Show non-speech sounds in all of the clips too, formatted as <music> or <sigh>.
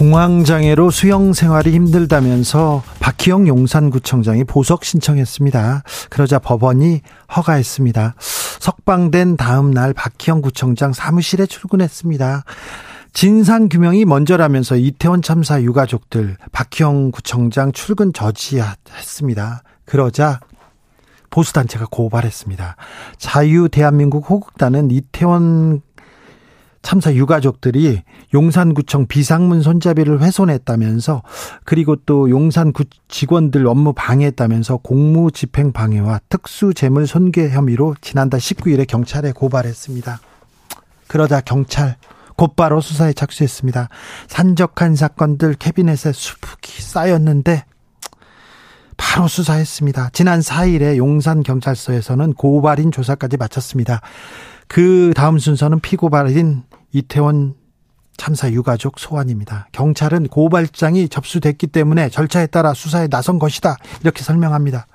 공황장애로 수영 생활이 힘들다면서 박희영 용산구청장이 보석 신청했습니다. 그러자 법원이 허가했습니다. 석방된 다음 날 박희영 구청장 사무실에 출근했습니다. 진상 규명이 먼저라면서 이태원 참사 유가족들 박희영 구청장 출근 저지했습니다. 그러자 보수단체가 고발했습니다. 자유 대한민국 호국단은 이태원 참사 유가족들이 용산구청 비상문 손잡이를 훼손했다면서 그리고 또 용산구 직원들 업무 방해했다면서 공무 집행 방해와 특수 재물 손괴 혐의로 지난달 19일에 경찰에 고발했습니다. 그러자 경찰 곧바로 수사에 착수했습니다. 산적한 사건들 캐비넷에 수북이 쌓였는데 바로 수사했습니다. 지난 4일에 용산 경찰서에서는 고발인 조사까지 마쳤습니다. 그 다음 순서는 피고발인 이태원 참사 유가족 소환입니다. 경찰은 고발장이 접수됐기 때문에 절차에 따라 수사에 나선 것이다. 이렇게 설명합니다.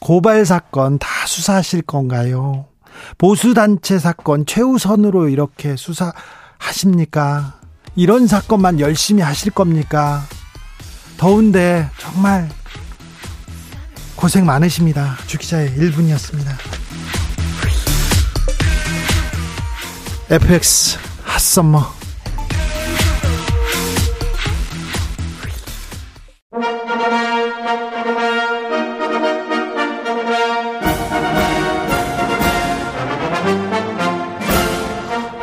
고발 사건 다 수사하실 건가요? 보수단체 사건 최우선으로 이렇게 수사하십니까? 이런 사건만 열심히 하실 겁니까? 더운데 정말 고생 많으십니다. 주기자의 1분이었습니다. FX 핫썸머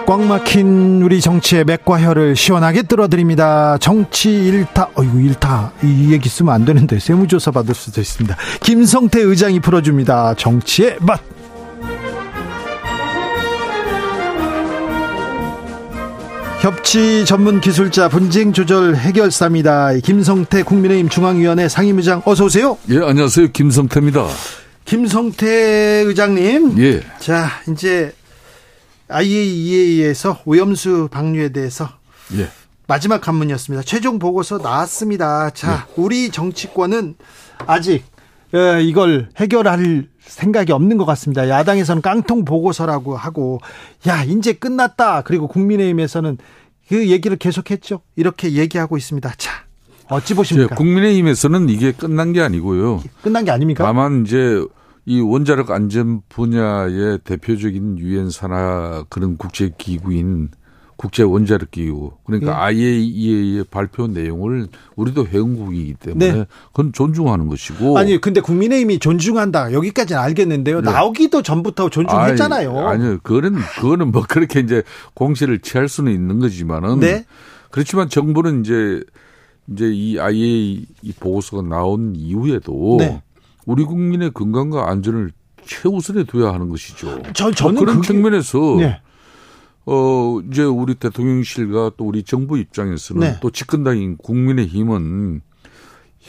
꽉 막힌 우리 정치의 맥과 혀를 시원하게 뚫어드립니다. 정치 일타, 어이구, 일타. 이 얘기 쓰면 안 되는데, 세무조사 받을 수도 있습니다. 김성태 의장이 풀어줍니다. 정치의 맛. 협치 전문 기술자 분쟁 조절 해결사입니다. 김성태 국민의힘 중앙위원회 상임의장 어서 오세요. 예, 안녕하세요. 김성태입니다. 김성태 의장님. 예. 자, 이제 IAEA에서 오염수 방류에 대해서 예. 마지막 관문이었습니다. 최종 보고서 나왔습니다. 자, 예. 우리 정치권은 아직 어, 이걸 해결할 생각이 없는 것 같습니다. 야당에서는 깡통 보고서라고 하고, 야, 이제 끝났다. 그리고 국민의힘에서는 그 얘기를 계속했죠. 이렇게 얘기하고 있습니다. 자, 어찌 보십니까? 국민의힘에서는 이게 끝난 게 아니고요. 끝난 게 아닙니까? 다만 이제 이 원자력 안전 분야의 대표적인 유엔 산하 그런 국제 기구인 국제 원자력 기구 그러니까 예. IAEA의 발표 내용을 우리도 회원국이기 때문에 네. 그건 존중하는 것이고 아니, 근데 국민의힘이 존중한다. 여기까지는 알겠는데요. 네. 나오기도 전부터 존중했잖아요. 아니, 아니요. 그거는 그거는 뭐 그렇게 이제 공세를 취할 수는 있는 거지만은 네. 그렇지만 정부는 이제 이제 이 IA 이 보고서가 나온 이후에도 네. 우리 국민의 건강과 안전을 최우선에 둬야 하는 것이죠. 저, 저는 그런 그게- 측면에서 네. 어 이제 우리 대통령실과 또 우리 정부 입장에서는 네. 또 집권당인 국민의힘은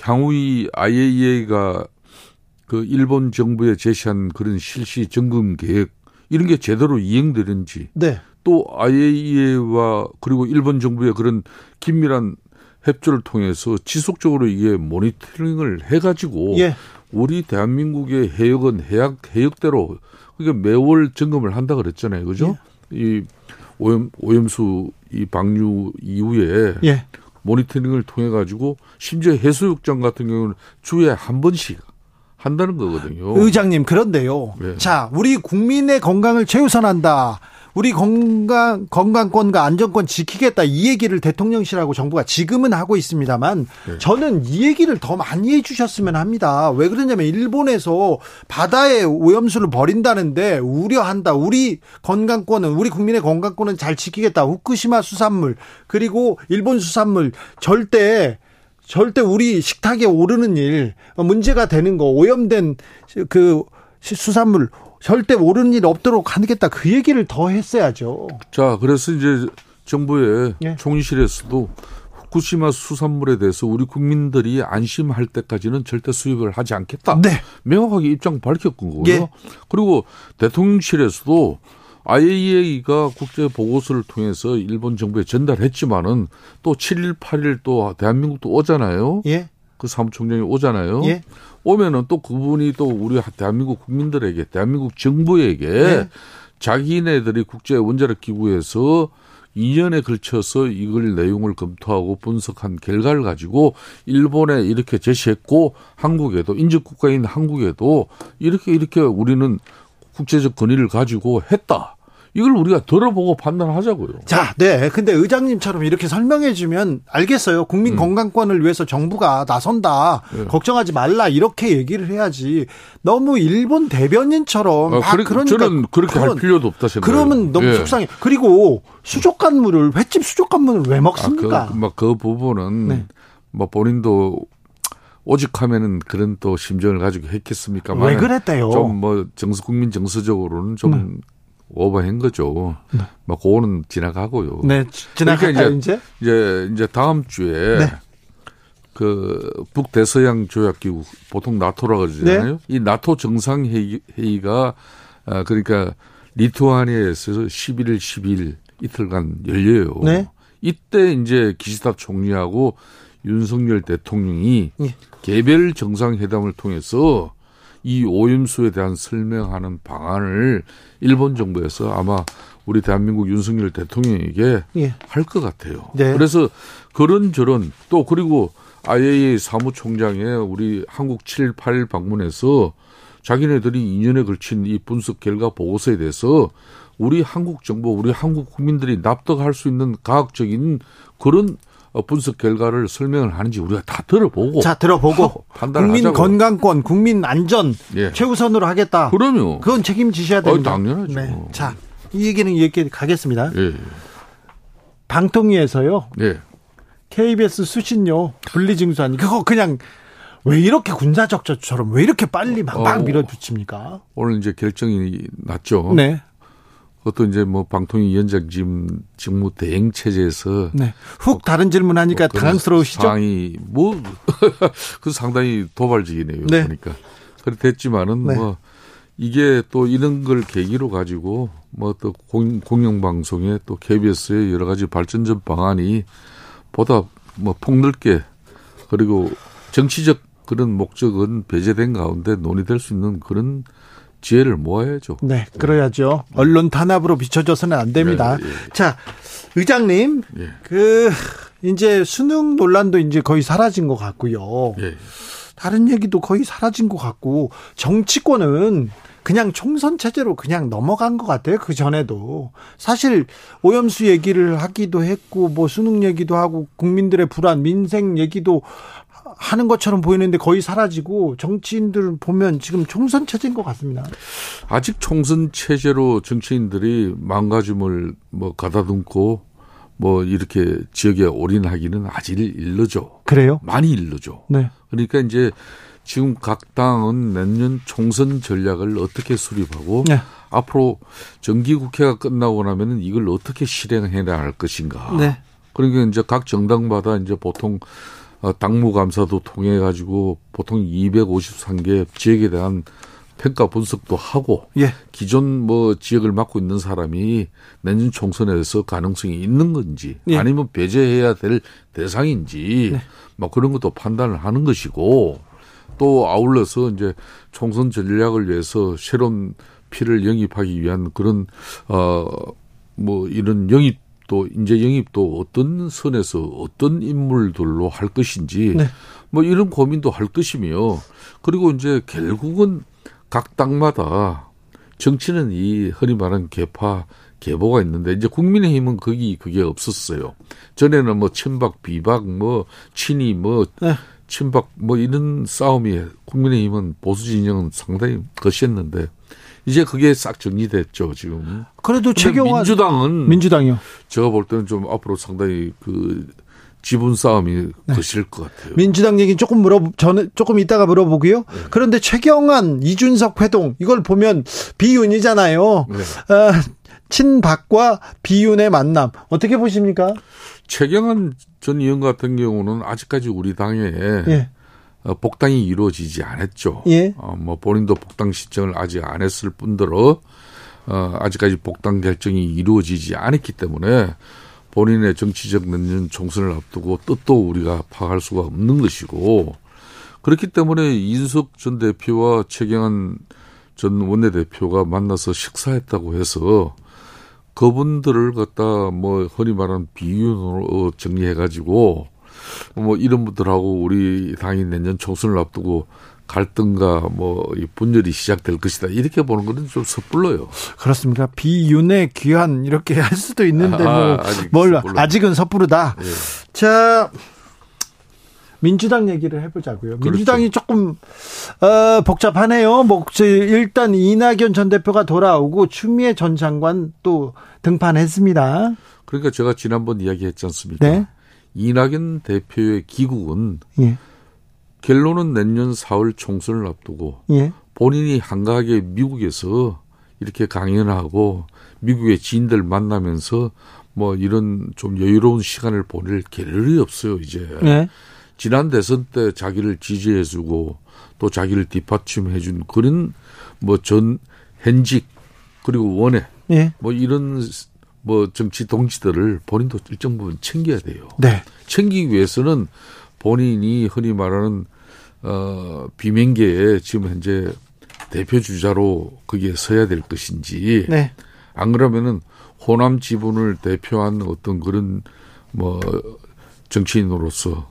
향후 이 IAEA가 그 일본 정부에 제시한 그런 실시 점검 계획 이런 게 제대로 이행되는지 네. 또 IAEA와 그리고 일본 정부의 그런 긴밀한 협조를 통해서 지속적으로 이게 모니터링을 해가지고 예. 우리 대한민국의 해역은 해역 해역대로 그러니까 매월 점검을 한다 그랬잖아요, 그죠? 예. 이 오염 오염수 이 방류 이후에 예. 모니터링을 통해 가지고 심지어 해수욕장 같은 경우는 주에 한 번씩 한다는 거거든요. 의장님 그런데요. 네. 자, 우리 국민의 건강을 최우선한다. 우리 건강 건강권과 안전권 지키겠다 이 얘기를 대통령실하고 정부가 지금은 하고 있습니다만 네. 저는 이 얘기를 더 많이 해주셨으면 합니다. 왜 그러냐면 일본에서 바다에 오염수를 버린다는데 우려한다. 우리 건강권은 우리 국민의 건강권은 잘 지키겠다. 후쿠시마 수산물 그리고 일본 수산물 절대 절대 우리 식탁에 오르는 일 어, 문제가 되는 거 오염된 그 수산물 절대 모르는 일 없도록 하겠다. 그 얘기를 더 했어야죠. 자, 그래서 이제 정부의 예. 총리실에서도 후쿠시마 수산물에 대해서 우리 국민들이 안심할 때까지는 절대 수입을 하지 않겠다. 네. 명확하게 입장 밝혔던 거고요. 예. 그리고 대통령실에서도 IAEA가 국제 보고서를 통해서 일본 정부에 전달했지만은 또 7일, 8일 또 대한민국도 오잖아요. 예. 그 사무총장이 오잖아요. 예. 오면은 또 그분이 또 우리 대한민국 국민들에게 대한민국 정부에게 네. 자기네들이 국제 원자력 기구에서 2년에 걸쳐서 이걸 내용을 검토하고 분석한 결과를 가지고 일본에 이렇게 제시했고 한국에도 인접 국가인 한국에도 이렇게 이렇게 우리는 국제적 권위를 가지고 했다. 이걸 우리가 들어보고 판단하자고요. 자, 네. 근데 의장님처럼 이렇게 설명해 주면 알겠어요. 음. 국민 건강권을 위해서 정부가 나선다. 네. 걱정하지 말라. 이렇게 얘기를 해야지. 너무 일본 대변인처럼 아, 막 그래, 그러니까 저는 그렇게 할 그런- 필요도 없다 생각해요. 그러면 너무 예. 속상해. 그리고 수족관물을 횟집 수족관물을 왜 아, 먹습니까? 그, 막그 부분은 네. 뭐 본인도 오직하면은 그런 또 심정을 가지고 했겠습니까? 왜 그랬대요? 좀 뭐 정서 국민 정서적으로는 좀 오버한 거죠. 뭐 그거는 지나가고요. 네, 지나갈까요, 그러니까 이제? 이제 이제 다음 주에 네. 그 북대서양 조약 기구 보통 나토라고 그러잖아요. 네. 이 나토 정상 회의, 회의가 아 그러니까 리투아니아에서 11일 12일 이틀간 열려요. 네. 이때 이제 기시다 총리하고 윤석열 대통령이 예. 개별 정상회담을 통해서 이 오염수에 대한 설명하는 방안을 일본 정부에서 아마 우리 대한민국 윤석열 대통령에게 예. 할것 같아요. 네. 그래서 그런 저런 또 그리고 IAEA 사무총장에 우리 한국 7일 8일 방문해서 자기네들이 2년에 걸친 이 분석 결과 보고서에 대해서 우리 한국 정부, 우리 한국 국민들이 납득할 수 있는 과학적인 그런 어, 분석 결과를 설명을 하는지 우리가 다 들어보고 자, 들어보고 판단을 국민 하자고. 건강권, 국민 안전 예. 최우선으로 하겠다. 그러면 그건 책임지셔야 됩니다. 어, 당연하죠. 네. 자, 이 얘기는 이렇게 가겠습니다. 예, 방통위에서요. 예. KBS 수신료 분리징수하니 그거 그냥 왜 이렇게 군사적자처럼 왜 이렇게 빨리 막, 막 어. 밀어붙입니까? 오늘 이제 결정이 났죠. 네. 그것도 이제 뭐 방통위원장 지금 직무 대행 체제에서 네. 훅 다른 질문 하니까 그런 당황스러우시죠? 상황이 뭐 <laughs> 그 상당히 도발적이네요. 네. 그러니까 그래 됐지만은 네. 뭐 이게 또 이런 걸 계기로 가지고 뭐 또 공영 방송에 또 KBS의 여러 가지 발전적 방안이 보다 뭐 폭넓게 그리고 정치적 그런 목적은 배제된 가운데 논의될 수 있는 그런 지혜를 모아야죠. 네, 그래야죠. 언론 탄압으로 비춰져서는 안 됩니다. 예, 예. 자, 의장님, 예. 그 이제 수능 논란도 이제 거의 사라진 것 같고요. 예. 다른 얘기도 거의 사라진 것 같고 정치권은 그냥 총선 체제로 그냥 넘어간 것 같아요. 그 전에도 사실 오염수 얘기를 하기도 했고 뭐 수능 얘기도 하고 국민들의 불안, 민생 얘기도 하는 것처럼 보이는데 거의 사라지고 정치인들 보면 지금 총선 체제인 것 같습니다. 아직 총선 체제로 정치인들이 망가짐을 뭐 가다듬고 뭐 이렇게 지역에 올인하기는 아직 일르죠. 그래요? 많이 일르죠. 네. 그러니까 이제 지금 각 당은 내년 총선 전략을 어떻게 수립하고 네. 앞으로 정기국회가 끝나고 나면은 이걸 어떻게 실행해 나갈 것인가. 네. 그러니까 이제 각 정당마다 이제 보통 어, 당무감사도 통해 가지고 보통 253개 지역에 대한 평가 분석도 하고 예. 기존 뭐 지역을 맡고 있는 사람이 내년 총선에서 가능성이 있는 건지 예. 아니면 배제해야 될 대상인지 네. 뭐 그런 것도 판단을 하는 것이고 또 아울러서 이제 총선 전략을 위해서 새로운 피를 영입하기 위한 그런 어뭐 이런 영입 도 인재 영입도 어떤 선에서 어떤 인물들로 할 것인지 네. 뭐 이런 고민도 할 것이며 그리고 이제 결국은 각 당마다 정치는 이 흔히 말하는 개파 계보가 있는데 이제 국민의힘은 거기 그게 없었어요. 전에는 뭐 친박 비박 뭐 친이 뭐 네. 친박 뭐 이런 싸움이 국민의힘은 보수 진영은 상당히 거셌는데 이제 그게 싹 정리됐죠 지금. 그래도 최경환 민주당은 민주당이요. 제가 볼 때는 좀 앞으로 상당히 그 지분 싸움이 네. 거실 것 같아요. 민주당 얘기 조금 물어 저는 조금 이따가 물어보고요. 네. 그런데 최경환 이준석 회동 이걸 보면 비윤이잖아요. 네. 아, 친박과 비윤의 만남 어떻게 보십니까? 최경환 전 의원 같은 경우는 아직까지 우리 당에 예. 어, 복당이 이루어지지 않았죠. 예. 어, 뭐 본인도 복당 신청을 아직 안 했을 뿐더러 어, 아직까지 복당 결정이 이루어지지 않았기 때문에 본인의 정치적 내년 총선을 앞두고 뜻도 우리가 파악할 수가 없는 것이고 그렇기 때문에 이준석 전 대표와 최경환 전 원내대표가 만나서 식사했다고 해서 그분들을 갖다 뭐 흔히 말하는 비윤으로 정리해가지고 뭐 이런 분들하고 우리 당이 내년 총선을 앞두고 갈등과 뭐 분열이 시작될 것이다 이렇게 보는 것은 좀 섣불러요. 그렇습니까? 비윤의 귀한 이렇게 할 수도 있는데 뭐 아, 뭘 아직은 섣부르다. 예. 자 민주당 얘기를 해보자고요. 그렇죠. 민주당이 조금 어, 복잡하네요. 뭐 일단 이낙연 전 대표가 돌아오고 추미애 전 장관 또 등판했습니다. 그러니까 제가 지난번 이야기했지 않습니까? 네. 이낙연 대표의 기국은 예. 결론은 내년 4월 총선을 앞두고 예. 본인이 한가하게 미국에서 이렇게 강연하고 미국의 지인들 만나면서 뭐 이런 좀 여유로운 시간을 보낼 계획이 없어요 이제. 예. 지난 대선 때 자기를 지지해주고 또 자기를 뒷받침해준 그런 뭐 전 현직 그리고 원외 예. 뭐 이런 뭐 정치 동지들을 본인도 일정 부분 챙겨야 돼요. 네. 챙기기 위해서는 본인이 흔히 말하는 어 비명계에 지금 현재 대표 주자로 거기에 서야 될 것인지 네. 안 그러면은 호남 지분을 대표한 어떤 그런 뭐 정치인으로서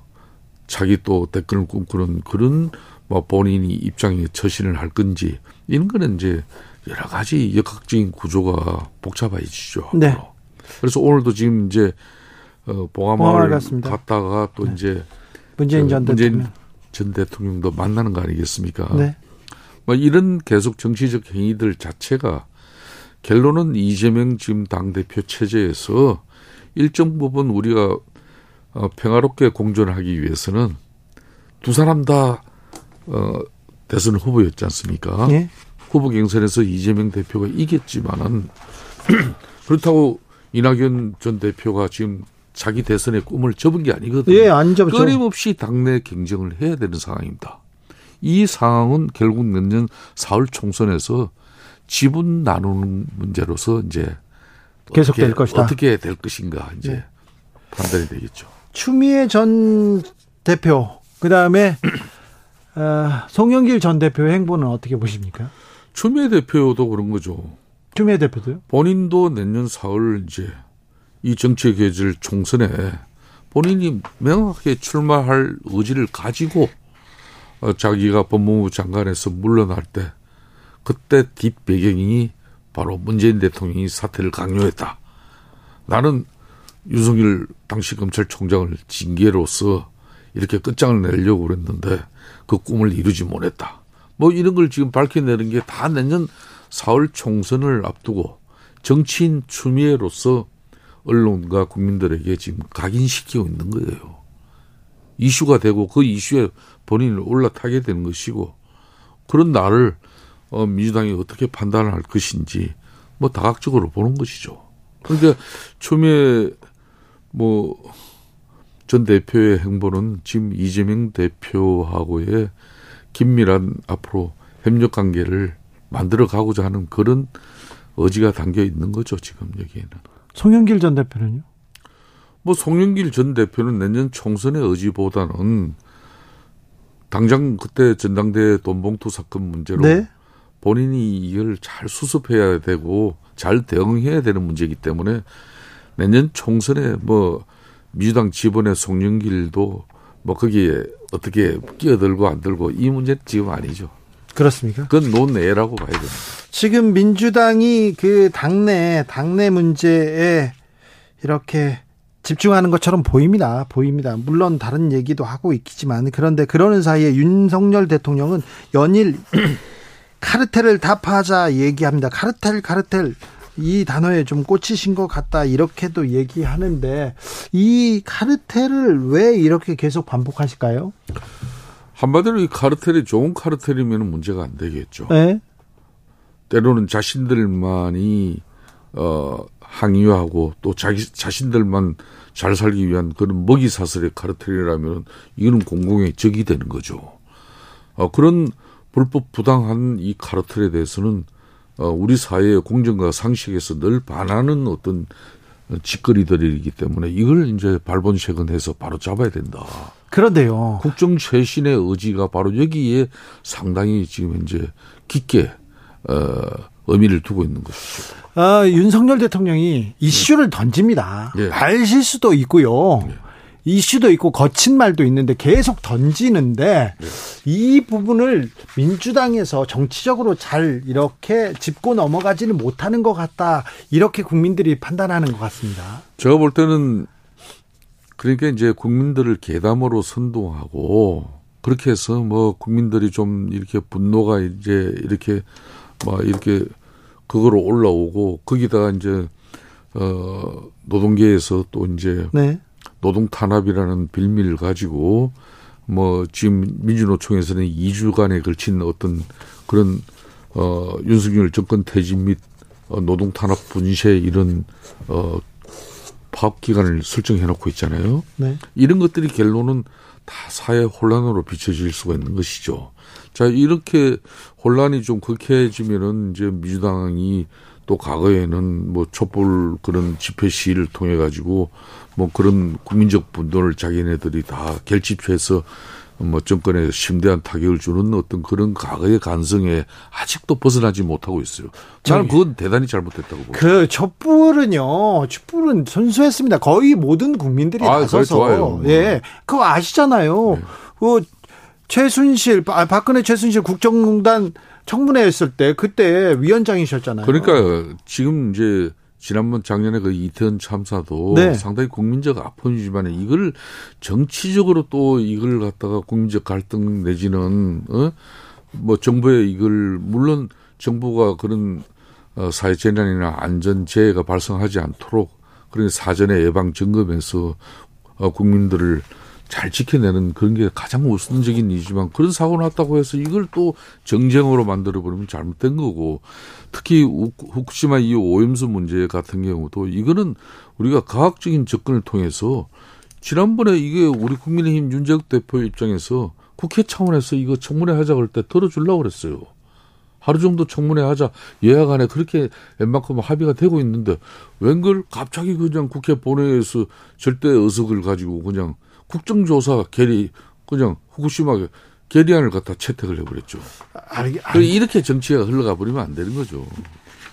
자기 또 댓글을 꿈꾸는 그런 뭐 본인이 입장에 처신을 할 건지 이런 거는 이제 여러 가지 역학적인 구조가 복잡해지죠. 네. 그래서 오늘도 지금 이제 어 봉화마을 갔다가 또 네. 이제 문재인 전 대통령. 전 대통령도 만나는 거 아니겠습니까? 네. 뭐 이런 계속 정치적 행위들 자체가 결론은 이재명 지금 당 대표 체제에서 일정 부분 우리가 어, 평화롭게 공존하기 위해서는 두 사람 다 어, 대선 후보였지 않습니까? 예? 후보 경선에서 이재명 대표가 이겼지만은 <clears throat> 그렇다고 이낙연 전 대표가 지금 자기 대선의 꿈을 접은 게 아니거든요. 예, 안 접죠. 끊임없이 당내 경쟁을 해야 되는 상황입니다. 이 상황은 결국 내년 4월 총선에서 지분 나누는 문제로서 이제 계속될 것이다. 어떻게 될 것인가 이제 네. 판단이 되겠죠. 추미애 전 대표 그다음에 <clears throat> 어, 송영길 전 대표의 행보는 어떻게 보십니까? 추미애 대표도 그런 거죠. 추미애 대표도요? 본인도 내년 4월 이제 이 정치 계절 총선에 본인이 명확하게 출마할 의지를 가지고 어, 자기가 법무부 장관에서 물러날 때 그때 뒷배경이 바로 문재인 대통령이 사퇴를 강요했다. 나는 윤석열 당시 검찰총장을 징계로서 이렇게 끝장을 내려고 그랬는데 그 꿈을 이루지 못했다. 뭐 이런 걸 지금 밝혀내는 게 다 내년 4월 총선을 앞두고 정치인 추미애로서 언론과 국민들에게 지금 각인시키고 있는 거예요. 이슈가 되고 그 이슈에 본인을 올라타게 되는 것이고 그런 나를 어, 민주당이 어떻게 판단할 것인지 뭐 다각적으로 보는 것이죠. 그러니까 추미애 뭐전 대표의 행보는 지금 이재명 대표하고의 긴밀한 앞으로 협력 관계를 만들어 가고자 하는 그런 의지가 담겨 있는 거죠, 지금 여기에는. 송영길 전 대표는요? 뭐 송영길 전 대표는 내년 총선의 의지보다는 당장 그때 전당대 돈봉투 사건 문제로 네? 본인이 이걸 잘 수습해야 되고 잘 대응해야 되는 문제이기 때문에 내년 총선에 뭐 민주당 지번의 송영길도 뭐 거기에 어떻게 끼어들고 안 들고 이 문제는 지금 아니죠. 그렇습니까? 그건 논외라고 봐야 됩니다. 지금 민주당이 그 당내 당내 문제에 이렇게 집중하는 것처럼 보입니다. 보입니다. 물론 다른 얘기도 하고 있지만 그런데 그러는 사이에 윤석열 대통령은 연일 <clears throat> 카르텔을 타파하자 얘기합니다. 카르텔 카르텔 이 단어에 좀 꽂히신 것 같다 이렇게도 얘기하는데 이 카르텔을 왜 이렇게 계속 반복하실까요? 한마디로 이 카르텔이 좋은 카르텔이면 문제가 안 되겠죠. 네. 때로는 자신들만이 어 항의하고 또 자기 자신들만 잘 살기 위한 그런 먹이 사슬의 카르텔이라면 이거는 공공의 적이 되는 거죠. 어 그런 불법 부당한 이 카르텔에 대해서는 어 우리 사회의 공정과 상식에서 늘 반하는 어떤 짓거리들이기 때문에 이걸 이제 발본색은해서 바로 잡아야 된다. 그런데요. 국정 쇄신의 의지가 바로 여기에 상당히 지금 현재 깊게 어, 의미를 두고 있는 것이죠. 아, 윤석열 대통령이 이슈를 던집니다. 예. 말 실수도 있고요. 예. 이슈도 있고 거친 말도 있는데 계속 던지는데 예. 이 부분을 민주당에서 정치적으로 잘 이렇게 짚고 넘어가지는 못하는 것 같다. 이렇게 국민들이 판단하는 것 같습니다. 제가 볼 때는 그러니까 이제 국민들을 계담으로 선동하고 그렇게 해서 뭐 국민들이 좀 이렇게 분노가 이제 이렇게 막 이렇게 그거로 올라오고 거기다가 이제 어 노동계에서 또 이제 네. 노동 탄압이라는 빌미를 가지고 뭐 지금 민주노총에서는 2주간에 걸친 어떤 그런 어 윤석열 정권 퇴진 및 어, 노동 탄압 분쇄 이런 어 파업 기간을 설정해 놓고 있잖아요. 네. 이런 것들이 결론은 다 사회 혼란으로 비춰질 수가 있는 것이죠. 자, 이렇게 혼란이 좀 극해지면은 이제 민주당이 또 과거에는 뭐 촛불 그런 집회 시위를 통해 가지고 뭐 그런 국민적 분노를 자기네들이 다 결집해서 뭐 정권에 심대한 타격을 주는 어떤 그런 과거의 간성에 아직도 벗어나지 못하고 있어요. 저는 그건 대단히 잘못됐다고 봅니다. 그 촛불은요, 촛불은 선수했습니다. 거의 모든 국민들이 아, 나서서. 좋아요. 예. 그거 아시잖아요. 네. 그 최순실, 아, 박근혜 최순실 국정농단 청문회 했을 때 그때 위원장이셨잖아요. 그러니까 지금 이제 지난번 작년에 그 이태원 참사도 네. 상당히 국민적 아픔이지만 이걸 정치적으로 또 이걸 갖다가 국민적 갈등 내지는 어 뭐 정부의 이걸 물론 정부가 그런 어 사회 재난이나 안전 재해가 발생하지 않도록 그런 사전에 예방 점검해서 어 국민들을 잘 지켜내는 그런 게 가장 우선적인 일이지만 그런 사고 났다고 해서 이걸 또 정쟁으로 만들어 버리면 잘못된 거고 특히 우- 후쿠시마 이 오염수 문제 같은 경우도 이거는 우리가 과학적인 접근을 통해서 지난번에 이게 우리 국민의힘 윤재욱 대표 입장에서 국회 차원에서 이거 청문회 하자 그럴 때 들어주려고 그랬어요. 하루 정도 청문회 하자 예약 안에 그렇게 웬만큼 합의가 되고 있는데 웬걸 갑자기 그냥 국회 본회의에서 절대 의석을 가지고 그냥 국정조사 결의 그냥 후쿠시마 결의안을 갖다 채택을 해버렸죠. 알, 알, 그 이렇게 정치가 흘러가 버리면 안 되는 거죠.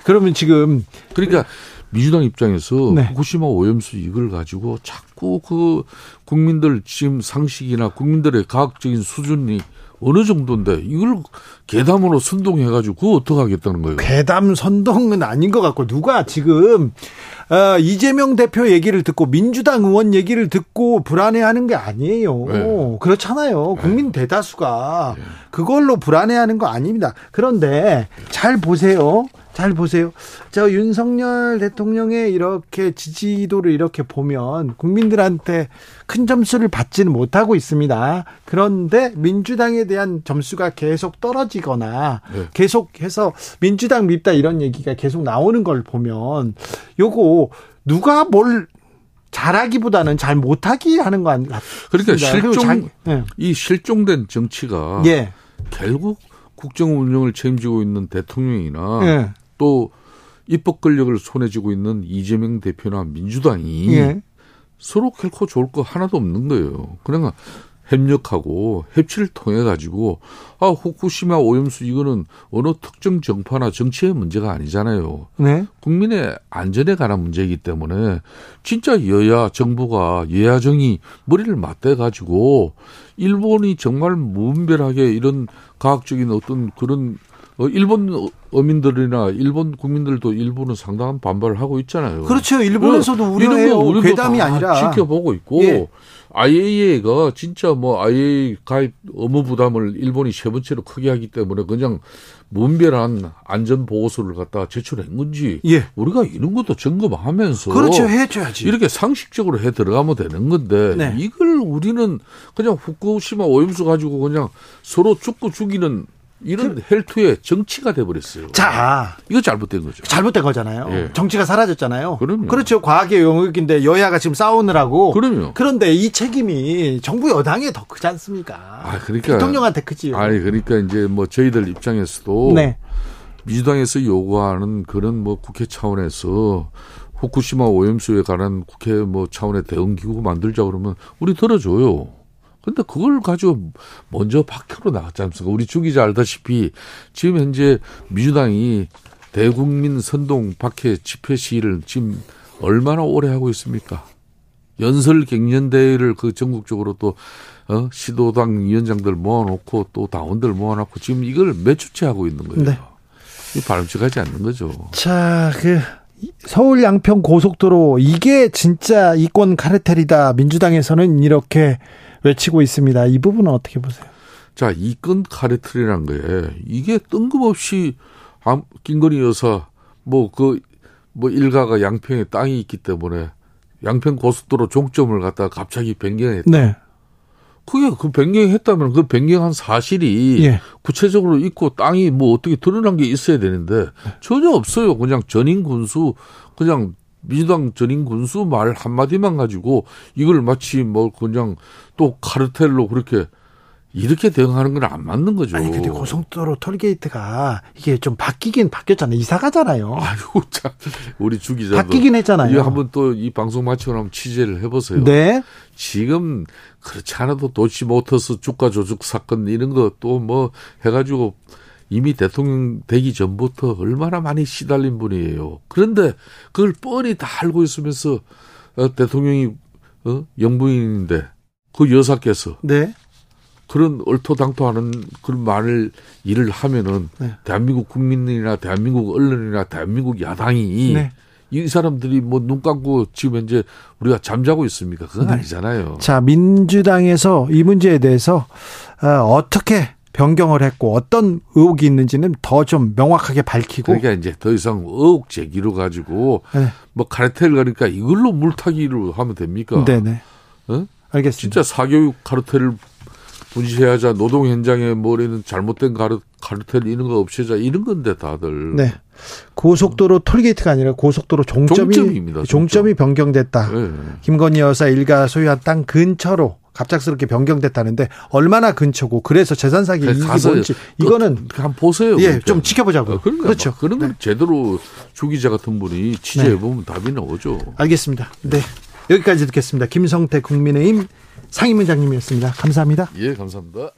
그러면 지금 그러니까 민주당 입장에서 네. 후쿠시마 오염수 이걸 가지고 자꾸 그 국민들 지금 상식이나 국민들의 과학적인 수준이 어느 정도인데 이걸 계담으로 선동해가지고 어떻게 하겠다는 거예요? 괴담 선동은 아닌 것 같고 누가 지금 어, 이재명 대표 얘기를 듣고 민주당 의원 얘기를 듣고 불안해하는 게 아니에요. 네. 그렇잖아요. 국민 대다수가 그걸로 불안해하는 거 아닙니다. 그런데 잘 보세요. 잘 보세요. 저 윤석열 대통령의 이렇게 지지도를 이렇게 보면 국민들한테 큰 점수를 받지는 못하고 있습니다. 그런데 민주당에 대한 점수가 계속 떨어지거나 네. 계속해서 민주당 밉다 이런 얘기가 계속 나오는 걸 보면 요거 누가 뭘 잘하기보다는 잘 못하기 하는 거 아닌가? 그러니까 실종 자- 예. 이 실종된 정치가 예. 결국 국정 운영을 책임지고 있는 대통령이나 예. 또 입법 권력을 손에 쥐고 있는 이재명 대표나 민주당이 예. 서로 결코 좋을 거 하나도 없는 거예요. 그러니까 협력하고 협치를 통해 가지고 아 후쿠시마 오염수 이거는 어느 특정 정파나 정치의 문제가 아니잖아요. 네. 국민의 안전에 관한 문제이기 때문에 진짜 여야 정부가 여야정이 머리를 맞대 가지고 일본이 정말 무분별하게 이런 과학적인 어떤 그런 어, 일본 어민들이나 일본 국민들도 일부는 상당한 반발을 하고 있잖아요. 그렇죠. 일본에서도 우려해요. 괴담이 아니라 지켜보고 있고 예. IAEA가 진짜 뭐 IAEA 가입 의무 부담을 일본이 세 번째로 크게 하기 때문에 그냥 무분별한 안전 보고서를 갖다 제출한 건지 예. 우리가 이런 것도 점검하면서 그렇죠 해줘야지 이렇게 상식적으로 해 들어가면 되는 건데 네. 이걸 우리는 그냥 후쿠시마 오염수 가지고 그냥 서로 죽고 죽이는 이런 그, 헬투의 정치가 돼버렸어요. 자, 이거 잘못된 거죠. 잘못된 거잖아요. 예. 정치가 사라졌잖아요. 그럼요. 그렇죠. 과학의 영역인데 여야가 지금 싸우느라고. 그럼요. 그런데 이 책임이 정부 여당에 더 크지 않습니까? 아, 그러니까 대통령한테 크지요. 아니, 그러니까 이제 뭐 저희들 입장에서도 네. 민주당에서 요구하는 그런 뭐 국회 차원에서 후쿠시마 오염수에 관한 국회 뭐 차원의 대응 기구 만들자 그러면 우리 들어줘요. 근데 그걸 가지고 먼저 박혀로 나갔지 않습니까? 우리 주 기자 알다시피 지금 현재 민주당이 대국민 선동 박해 집회 시위를 지금 얼마나 오래 하고 있습니까? 연설 갱년대회를 그 전국적으로 또 어? 시도당 위원장들 모아놓고 또 당원들 모아놓고 지금 이걸 몇 주째 하고 있는 거예요. 네. 이 바람직하지 않는 거죠. 자, 그 서울 양평 고속도로 이게 진짜 이권 카르텔이다. 민주당에서는 이렇게 외치고 있습니다. 이 부분은 어떻게 보세요? 자, 이건 카레트리란 거에 이게 뜬금없이 김건희 여사 뭐 그뭐 뭐 일가가 양평에 땅이 있기 때문에 양평 고속도로 종점을 갖다가 갑자기 변경했다. 네. 그게 그 변경했다면 그 변경한 사실이 예. 구체적으로 있고 땅이 뭐 어떻게 드러난 게 있어야 되는데 전혀 없어요. 그냥 전임 군수 그냥 민주당 전임 군수 말 한마디만 가지고 이걸 마치 뭐 그냥 또 카르텔로 그렇게 이렇게 대응하는 건 안 맞는 거죠. 아니 근데 고속도로 톨게이트가 이게 좀 바뀌긴 바뀌었잖아요. 이사 가잖아요. 아유 참 우리 주 기자도 바뀌긴 했잖아요. 이거 한번 또 이 방송 마치고 나면 취재를 해보세요. 네. 지금 그렇지 않아도 도시모터스 주가 조작 사건 이런 거 또 뭐 해가지고 이미 대통령 되기 전부터 얼마나 많이 시달린 분이에요. 그런데 그걸 뻔히 다 알고 있으면서 어, 대통령이 어? 영부인인데 그 여사께서 네. 그런 얼토당토하는 그런 말을 일을 하면은 네. 대한민국 국민이나 대한민국 언론이나 대한민국 야당이 네. 이 사람들이 뭐 눈 감고 지금 현재 우리가 잠자고 있습니까? 그건 네. 아니잖아요. 자 민주당에서 이 문제에 대해서 어, 어떻게 변경을 했고 어떤 의혹이 있는지는 더 좀 명확하게 밝히고 그러니까 이제 더 이상 의혹 제기로 가지고 네. 뭐 카르텔 가니까 이걸로 물타기로 하면 됩니까? 네네. 어? 알겠습니다. 진짜 사교육 카르텔을 분시해야자 노동 현장에 뭐라는 잘못된 가르, 카르텔 이런 거 없애자 이런 건데 다들. 네. 고속도로 톨게이트가 아니라 고속도로 종점이 종점입니다, 종점. 이 변경됐다. 네. 김건희 여사 일가 소유한 땅 근처로 갑작스럽게 변경됐다는데 얼마나 근처고 그래서 재산 사기 이익이 뭔지 이거는 한번 보세요. 예, 그러니까. 좀 지켜보자고. 어, 그러니까 그렇죠. 그런 건 네. 제대로 주기자 같은 분이 취재해 보면 네. 답이 나오죠. 알겠습니다. 네. 여기까지 듣겠습니다. 김성태 국민의힘 상임위원장님이었습니다. 감사합니다. 예, 감사합니다.